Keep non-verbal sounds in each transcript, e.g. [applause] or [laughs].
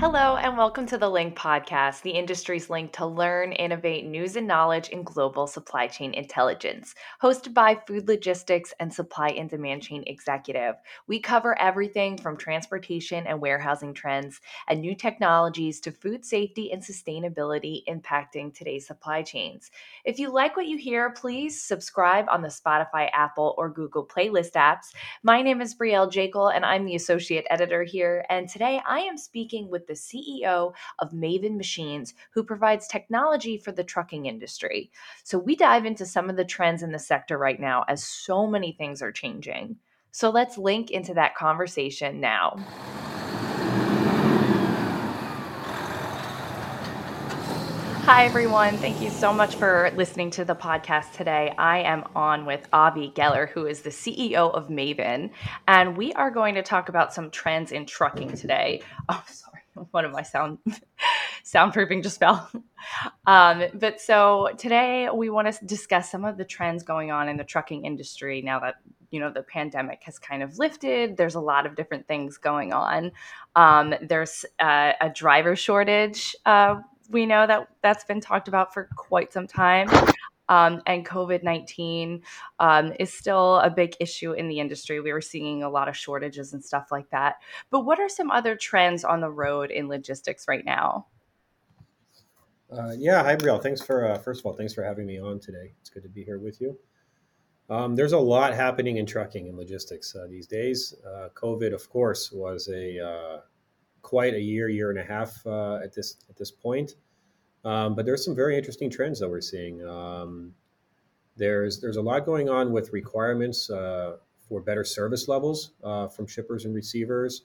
Hello, and welcome to the Link Podcast, the industry's link to learn, innovate, news and knowledge in global supply chain intelligence. Hosted by Food Logistics and Supply and Demand Chain Executive, we cover everything from transportation and warehousing trends and new technologies to food safety and sustainability impacting today's supply chains. If you like what you hear, please subscribe on the Spotify, Apple, or Google playlist apps. My name is Brielle Jaekel, and I'm the associate editor here. And today I am speaking with the CEO of Maven Machines, who provides technology for the trucking industry. So we dive into some of the trends in the sector right now as so many things are changing. So let's link into that conversation now. Hi, everyone. Thank you so much for listening to the podcast today. I am on with Avi Geller, who is the CEO of Maven, and we are going to talk about some trends in trucking today. Oh, sorry. One of my sound [laughs] soundproofing just fell. Um, but so today we want to discuss some of the trends going on in the trucking industry now that you know the pandemic has kind of lifted. There's a lot of different things going on. Um, there's uh, a driver shortage. Uh, we know that that's been talked about for quite some time um, and COVID 19 um, is still a big issue in the industry. We were seeing a lot of shortages and stuff like that. But what are some other trends on the road in logistics right now? Uh, yeah, hi, Brielle. Thanks for, uh, first of all, thanks for having me on today. It's good to be here with you. Um, there's a lot happening in trucking and logistics uh, these days. Uh, COVID, of course, was a uh, quite a year, year and a half uh, at this at this point. Um, but there's some very interesting trends that we're seeing. Um, there's there's a lot going on with requirements uh, for better service levels uh, from shippers and receivers,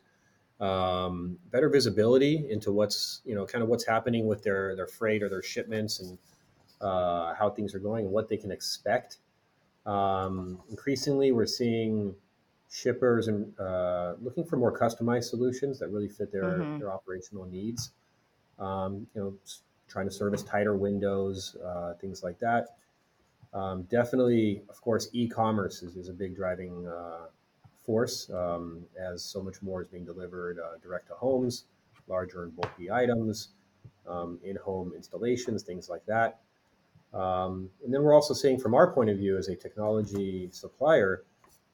um, better visibility into what's you know kind of what's happening with their their freight or their shipments and uh, how things are going and what they can expect. Um, increasingly, we're seeing shippers and uh, looking for more customized solutions that really fit their mm-hmm. their operational needs. Um, you know trying to service tighter windows, uh, things like that. Um, definitely, of course, e-commerce is, is a big driving uh, force um, as so much more is being delivered uh, direct to homes, larger and bulky items, um, in-home installations, things like that. Um, and then we're also seeing, from our point of view as a technology supplier,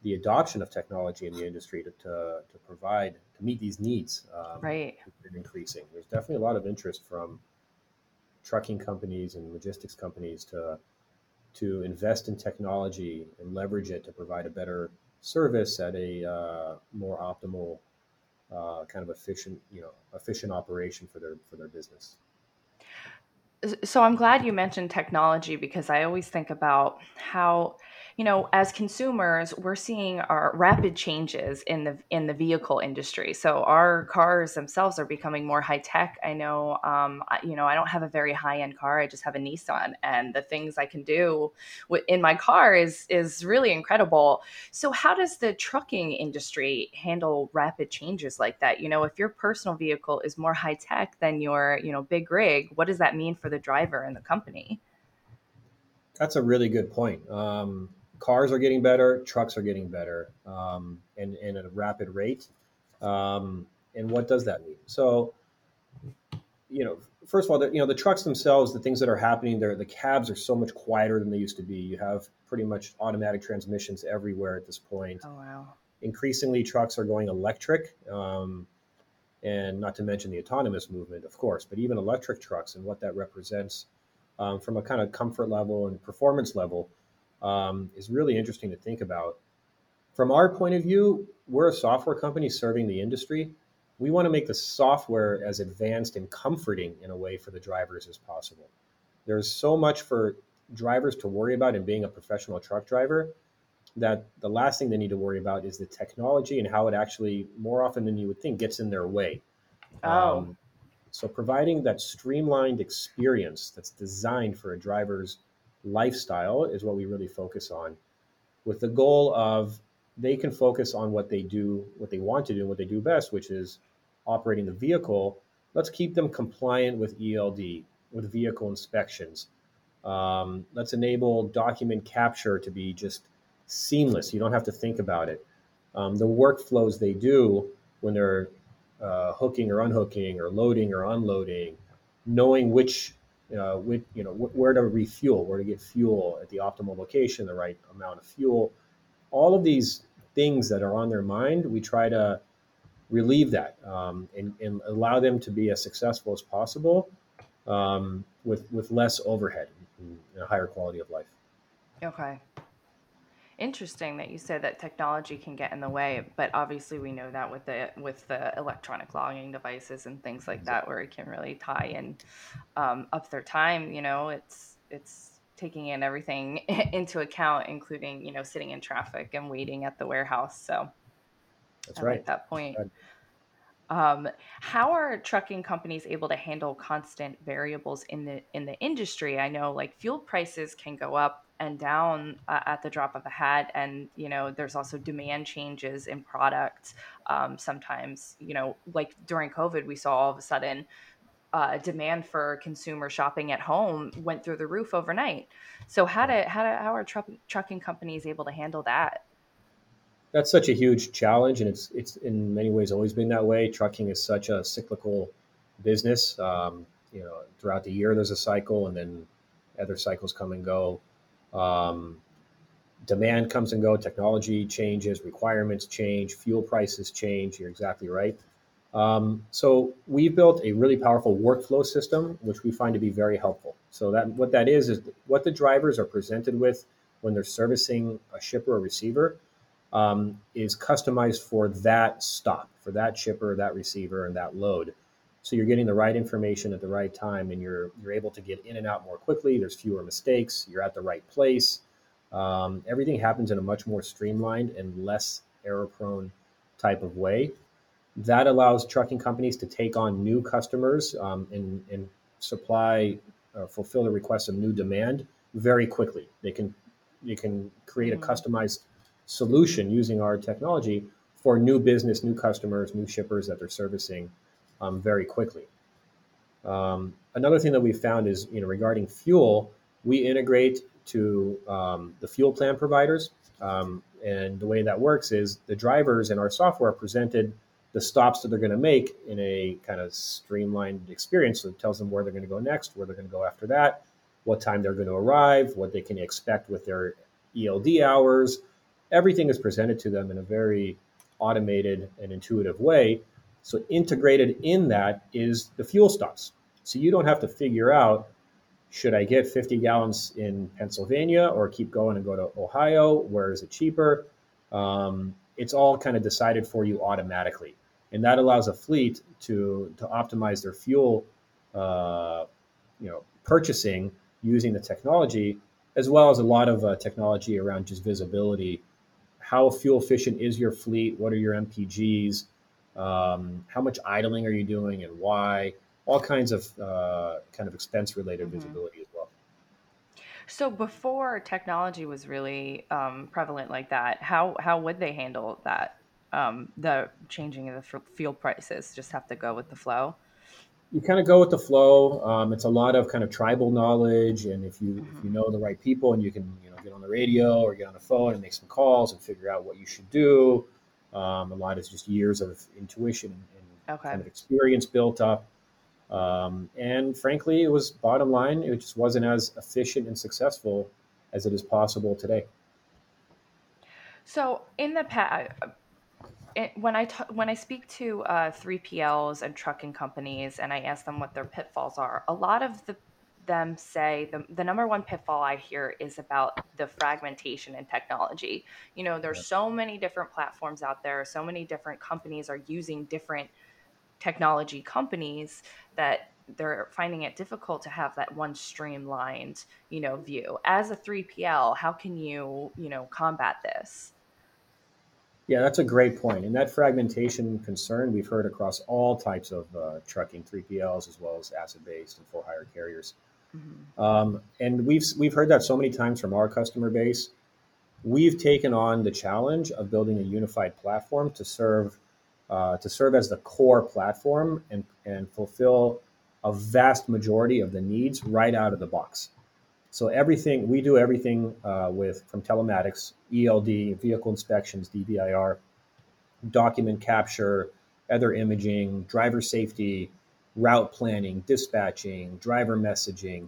the adoption of technology in the industry to, to, to provide to meet these needs um, right increasing. There's definitely a lot of interest from trucking companies and logistics companies to to invest in technology and leverage it to provide a better service at a uh, more optimal uh, kind of efficient you know efficient operation for their for their business so i'm glad you mentioned technology because i always think about how you know, as consumers, we're seeing our rapid changes in the in the vehicle industry. So our cars themselves are becoming more high tech. I know, um, you know, I don't have a very high end car. I just have a Nissan, and the things I can do in my car is is really incredible. So how does the trucking industry handle rapid changes like that? You know, if your personal vehicle is more high tech than your you know big rig, what does that mean for the driver and the company? That's a really good point. Um, cars are getting better, trucks are getting better, um, and, and at a rapid rate. Um, and what does that mean? So, you know, first of all, the, you know, the trucks themselves, the things that are happening there, the cabs are so much quieter than they used to be. You have pretty much automatic transmissions everywhere at this point. Oh wow! Increasingly, trucks are going electric, um, and not to mention the autonomous movement, of course. But even electric trucks and what that represents um, from a kind of comfort level and performance level um, is really interesting to think about. From our point of view, we're a software company serving the industry. We want to make the software as advanced and comforting in a way for the drivers as possible. There's so much for drivers to worry about in being a professional truck driver that the last thing they need to worry about is the technology and how it actually, more often than you would think, gets in their way. Oh. Um, so providing that streamlined experience that's designed for a driver's lifestyle is what we really focus on with the goal of they can focus on what they do, what they want to do, and what they do best, which is operating the vehicle. Let's keep them compliant with ELD, with vehicle inspections. Um, let's enable document capture to be just seamless. You don't have to think about it. Um, the workflows they do when they're uh, hooking or unhooking or loading or unloading, knowing which, uh, which you know, wh- where to refuel, where to get fuel at the optimal location, the right amount of fuel, all of these things that are on their mind, we try to relieve that um, and, and, allow them to be as successful as possible um, with with less overhead and a higher quality of life. Okay. Interesting that you said that technology can get in the way, but obviously we know that with the with the electronic logging devices and things like that, where it can really tie in um, up their time. You know, it's it's taking in everything [laughs] into account, including you know sitting in traffic and waiting at the warehouse. So that's I right. Like that point. Um, how are trucking companies able to handle constant variables in the in the industry? I know like fuel prices can go up and down uh, at the drop of a hat, and you know there's also demand changes in products. Um, sometimes you know like during COVID, we saw all of a sudden uh, demand for consumer shopping at home went through the roof overnight. So how do how do, how are truck, trucking companies able to handle that? That's such a huge challenge, and it's it's in many ways always been that way. Trucking is such a cyclical business. Um, you know, throughout the year there's a cycle, and then other cycles come and go. Um, demand comes and go. Technology changes, requirements change, fuel prices change. You're exactly right. Um, so we've built a really powerful workflow system, which we find to be very helpful. So that what that is is what the drivers are presented with when they're servicing a shipper or receiver um, is customized for that stop, for that shipper, that receiver, and that load. So you're getting the right information at the right time, and you're you're able to get in and out more quickly. There's fewer mistakes. You're at the right place. Um, everything happens in a much more streamlined and less error-prone type of way. That allows trucking companies to take on new customers um, and, and supply, uh, fulfill the requests of new demand very quickly. They can they can create a mm-hmm. customized solution using our technology for new business, new customers, new shippers that they're servicing um, very quickly. Um, another thing that we found is, you know, regarding fuel, we integrate to um, the fuel plan providers, um, and the way that works is the drivers in our software presented the stops that they're going to make in a kind of streamlined experience. So it tells them where they're going to go next, where they're going to go after that, what time they're going to arrive, what they can expect with their ELD hours, everything is presented to them in a very automated and intuitive way. So integrated in that is the fuel stops. So you don't have to figure out should I get 50 gallons in Pennsylvania or keep going and go to Ohio? Where is it cheaper? Um, it's all kind of decided for you automatically, and that allows a fleet to to optimize their fuel, uh, you know, purchasing using the technology, as well as a lot of uh, technology around just visibility how fuel efficient is your fleet? What are your MPGs? Um, how much idling are you doing and why? All kinds of uh, kind of expense related mm-hmm. visibility as well. So before technology was really um, prevalent like that, how how would they handle that? Um, the changing of the fuel prices just have to go with the flow you kind of go with the flow. Um, it's a lot of kind of tribal knowledge, and if you mm-hmm. if you know the right people, and you can you know get on the radio or get on the phone and make some calls and figure out what you should do. Um, a lot is just years of intuition and okay. kind of experience built up. Um, and frankly, it was bottom line. It just wasn't as efficient and successful as it is possible today. So in the past, it, when I t- when I speak to uh, 3PLs and trucking companies and I ask them what their pitfalls are, a lot of the them say the, the number one pitfall I hear is about the fragmentation in technology. You know, there's so many different platforms out there, so many different companies are using different technology companies that they're finding it difficult to have that one streamlined, you know, view. As a 3PL, how can you, you know, combat this? Yeah, that's a great point. And that fragmentation concern we've heard across all types of uh, trucking, 3PLs, as well as asset based and for hire carriers. Mm-hmm. Um, and we've, we've heard that so many times from our customer base. We've taken on the challenge of building a unified platform to serve uh, to serve as the core platform and, and fulfill a vast majority of the needs right out of the box. So everything we do everything uh, with from telematics, ELD, vehicle inspections, DVIR, document capture, other imaging, driver safety, route planning, dispatching, driver messaging.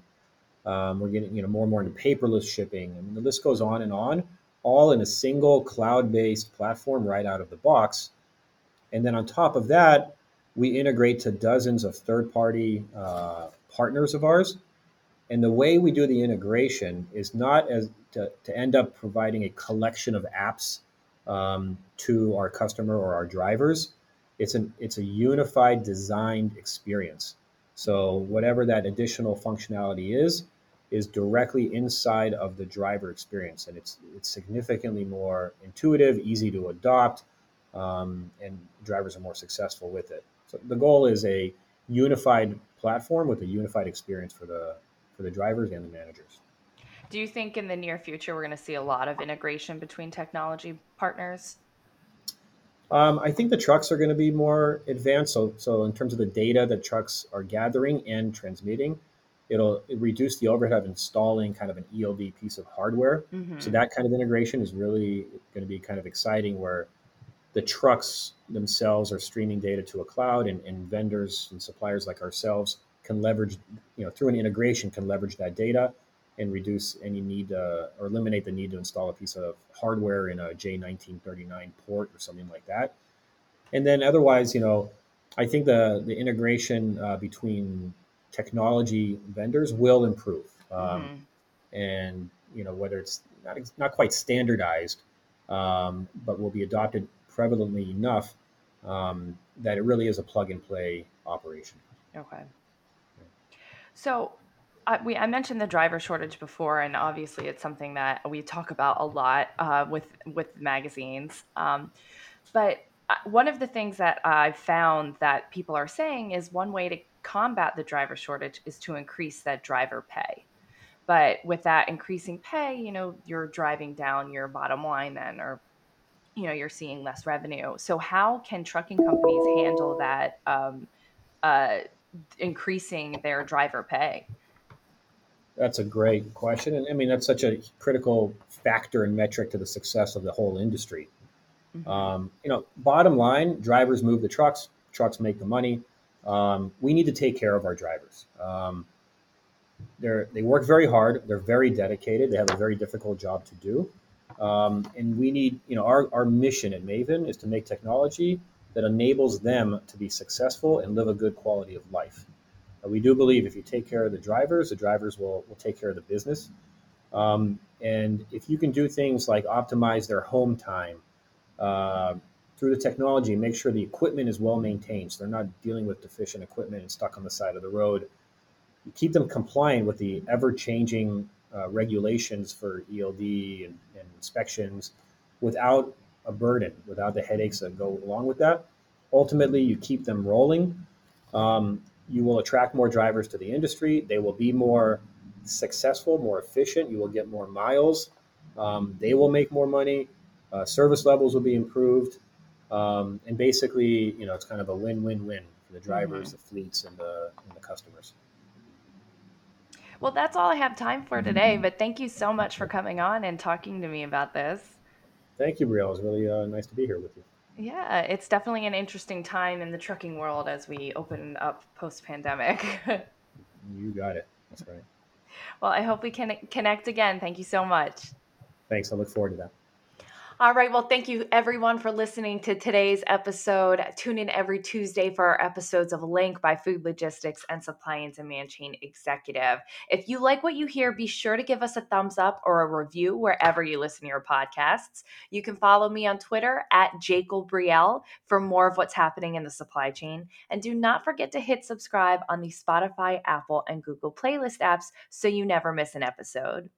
Um, we're getting you know more and more into paperless shipping, and the list goes on and on, all in a single cloud-based platform right out of the box. And then on top of that, we integrate to dozens of third-party uh, partners of ours. And the way we do the integration is not as to, to end up providing a collection of apps um, to our customer or our drivers. It's an it's a unified designed experience. So whatever that additional functionality is, is directly inside of the driver experience, and it's it's significantly more intuitive, easy to adopt, um, and drivers are more successful with it. So the goal is a unified platform with a unified experience for the for the drivers and the managers. Do you think in the near future we're going to see a lot of integration between technology partners? Um, I think the trucks are going to be more advanced. So, so in terms of the data that trucks are gathering and transmitting, it'll reduce the overhead of installing kind of an ELD piece of hardware. Mm-hmm. So that kind of integration is really going to be kind of exciting, where the trucks themselves are streaming data to a cloud, and, and vendors and suppliers like ourselves can leverage, you know, through an integration, can leverage that data and reduce any need uh, or eliminate the need to install a piece of hardware in a J1939 port or something like that. And then otherwise, you know, I think the the integration uh, between technology vendors will improve, um, mm-hmm. and you know whether it's not not quite standardized, um, but will be adopted prevalently enough um, that it really is a plug and play operation. Okay. So I, we, I mentioned the driver shortage before, and obviously it's something that we talk about a lot uh, with with magazines. Um, but uh, one of the things that I've found that people are saying is one way to combat the driver shortage is to increase that driver pay. But with that increasing pay, you know, you're driving down your bottom line then, or you know, you're seeing less revenue. So how can trucking companies handle that um, uh, increasing their driver pay? That's a great question. And I mean, that's such a critical factor and metric to the success of the whole industry. Mm-hmm. Um, you know, bottom line, drivers move the trucks, trucks make the money. Um, we need to take care of our drivers. Um, they're, they work very hard. They're very dedicated. They have a very difficult job to do. Um, and we need, you know, our, our mission at Maven is to make technology that enables them to be successful and live a good quality of life. Uh, we do believe if you take care of the drivers, the drivers will, will take care of the business. Um, and if you can do things like optimize their home time uh, through the technology, make sure the equipment is well maintained, so they're not dealing with deficient equipment and stuck on the side of the road. You keep them compliant with the ever changing uh, regulations for ELD and, and, inspections without a burden, without the headaches that go along with that. Ultimately, you keep them rolling. Um, you will attract more drivers to the industry. They will be more successful, more efficient. You will get more miles. Um, they will make more money. Uh, service levels will be improved. Um, and basically, you know, it's kind of a win-win-win for the drivers, mm-hmm. the fleets, and the, and the customers. Well, that's all I have time for today. But thank you so much for coming on and talking to me about this. Thank you, Brielle. It was really uh, nice to be here with you. Yeah, it's definitely an interesting time in the trucking world as we open up post pandemic. [laughs] you got it. That's right. Well, I hope we can connect again. Thank you so much. Thanks. I look forward to that. All right. Well, thank you everyone for listening to today's episode. Tune in every Tuesday for our episodes of Link by Food Logistics and Supply and Demand Chain Executive. If you like what you hear, be sure to give us a thumbs up or a review wherever you listen to your podcasts. You can follow me on Twitter at Jacob for more of what's happening in the supply chain. And do not forget to hit subscribe on the Spotify, Apple, and Google playlist apps so you never miss an episode.